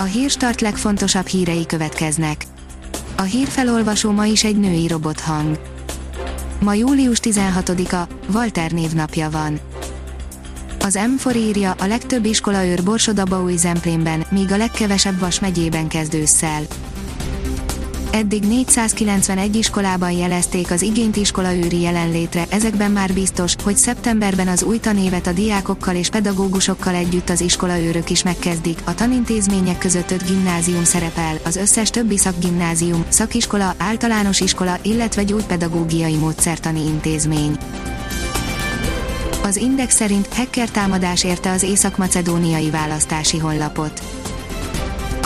A hírstart legfontosabb hírei következnek. A hírfelolvasó ma is egy női robothang. Ma július 16-a, Walter névnapja van. Az M4 írja, a legtöbb iskola őr Borsodabaúj Zemplénben, míg a legkevesebb Vas megyében kezd ősszel. Eddig 491 iskolában jelezték az igényt iskolaőri jelenlétre, ezekben már biztos, hogy szeptemberben az új tanévet a diákokkal és pedagógusokkal együtt az iskolaőrök is megkezdik. A tanintézmények között öt gimnázium szerepel, az összes többi szakgimnázium, szakiskola, általános iskola, illetve gyógypedagógiai módszertani intézmény. Az Index szerint hacker támadás érte az észak-macedóniai választási honlapot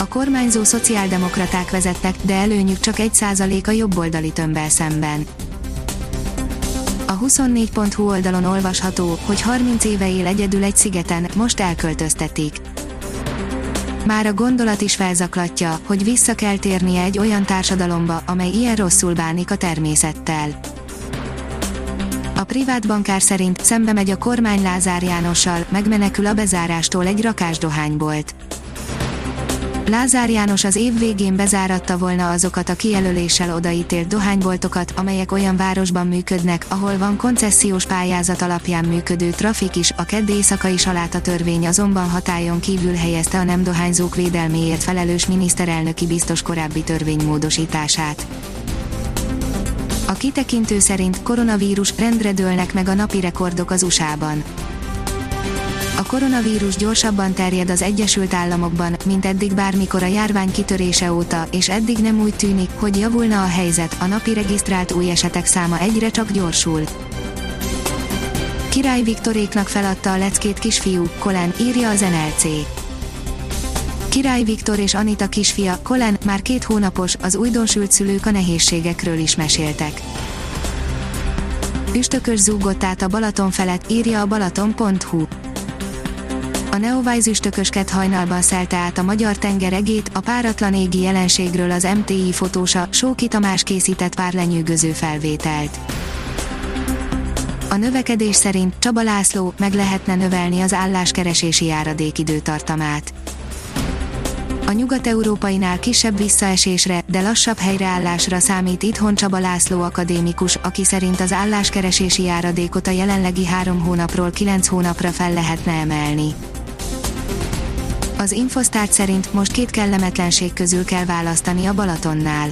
a kormányzó szociáldemokraták vezettek, de előnyük csak egy százalék a jobboldali tömbbel szemben. A 24.hu oldalon olvasható, hogy 30 éve él egyedül egy szigeten, most elköltöztetik. Már a gondolat is felzaklatja, hogy vissza kell térnie egy olyan társadalomba, amely ilyen rosszul bánik a természettel. A privát bankár szerint szembe megy a kormány Lázár Jánossal, megmenekül a bezárástól egy rakásdohánybolt. Lázár János az év végén bezáratta volna azokat a kijelöléssel odaítélt dohányboltokat, amelyek olyan városban működnek, ahol van koncesziós pályázat alapján működő trafik is, a kedd éjszakai saláta törvény azonban hatályon kívül helyezte a nem dohányzók védelméért felelős miniszterelnöki biztos korábbi törvénymódosítását. A kitekintő szerint koronavírus rendre dőlnek meg a napi rekordok az USA-ban a koronavírus gyorsabban terjed az Egyesült Államokban, mint eddig bármikor a járvány kitörése óta, és eddig nem úgy tűnik, hogy javulna a helyzet, a napi regisztrált új esetek száma egyre csak gyorsul. Király Viktoréknak feladta a leckét kisfiú, Kolen, írja az NLC. Király Viktor és Anita kisfia, Kolen, már két hónapos, az újdonsült szülők a nehézségekről is meséltek. Üstökös zúgott át a Balaton felett, írja a balaton.hu a Neowise üstökösket hajnalban szelte át a magyar tenger egét, a páratlan égi jelenségről az MTI fotósa, Sóki Tamás készített pár lenyűgöző felvételt. A növekedés szerint Csaba László meg lehetne növelni az álláskeresési járadék időtartamát. A nyugat-európainál kisebb visszaesésre, de lassabb helyreállásra számít itthon Csaba László akadémikus, aki szerint az álláskeresési járadékot a jelenlegi három hónapról kilenc hónapra fel lehetne emelni. Az Infosztárt szerint most két kellemetlenség közül kell választani a Balatonnál.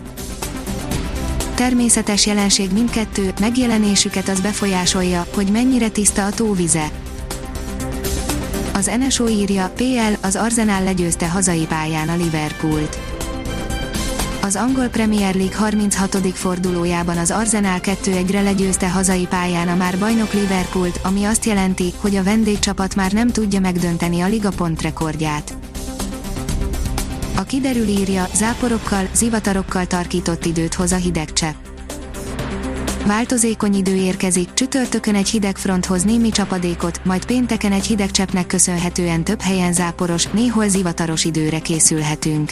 Természetes jelenség mindkettő, megjelenésüket az befolyásolja, hogy mennyire tiszta a tóvize. Az NSO írja, PL, az Arsenal legyőzte hazai pályán a Liverpoolt. Az angol Premier League 36. fordulójában az Arsenal 2-1-re legyőzte hazai pályán a már bajnok Liverpoolt, ami azt jelenti, hogy a vendégcsapat már nem tudja megdönteni a liga pont rekordját. A kiderül írja, záporokkal, zivatarokkal tarkított időt hoz a hideg csepp. Változékony idő érkezik, csütörtökön egy hideg fronthoz némi csapadékot, majd pénteken egy hideg cseppnek köszönhetően több helyen záporos, néhol zivataros időre készülhetünk.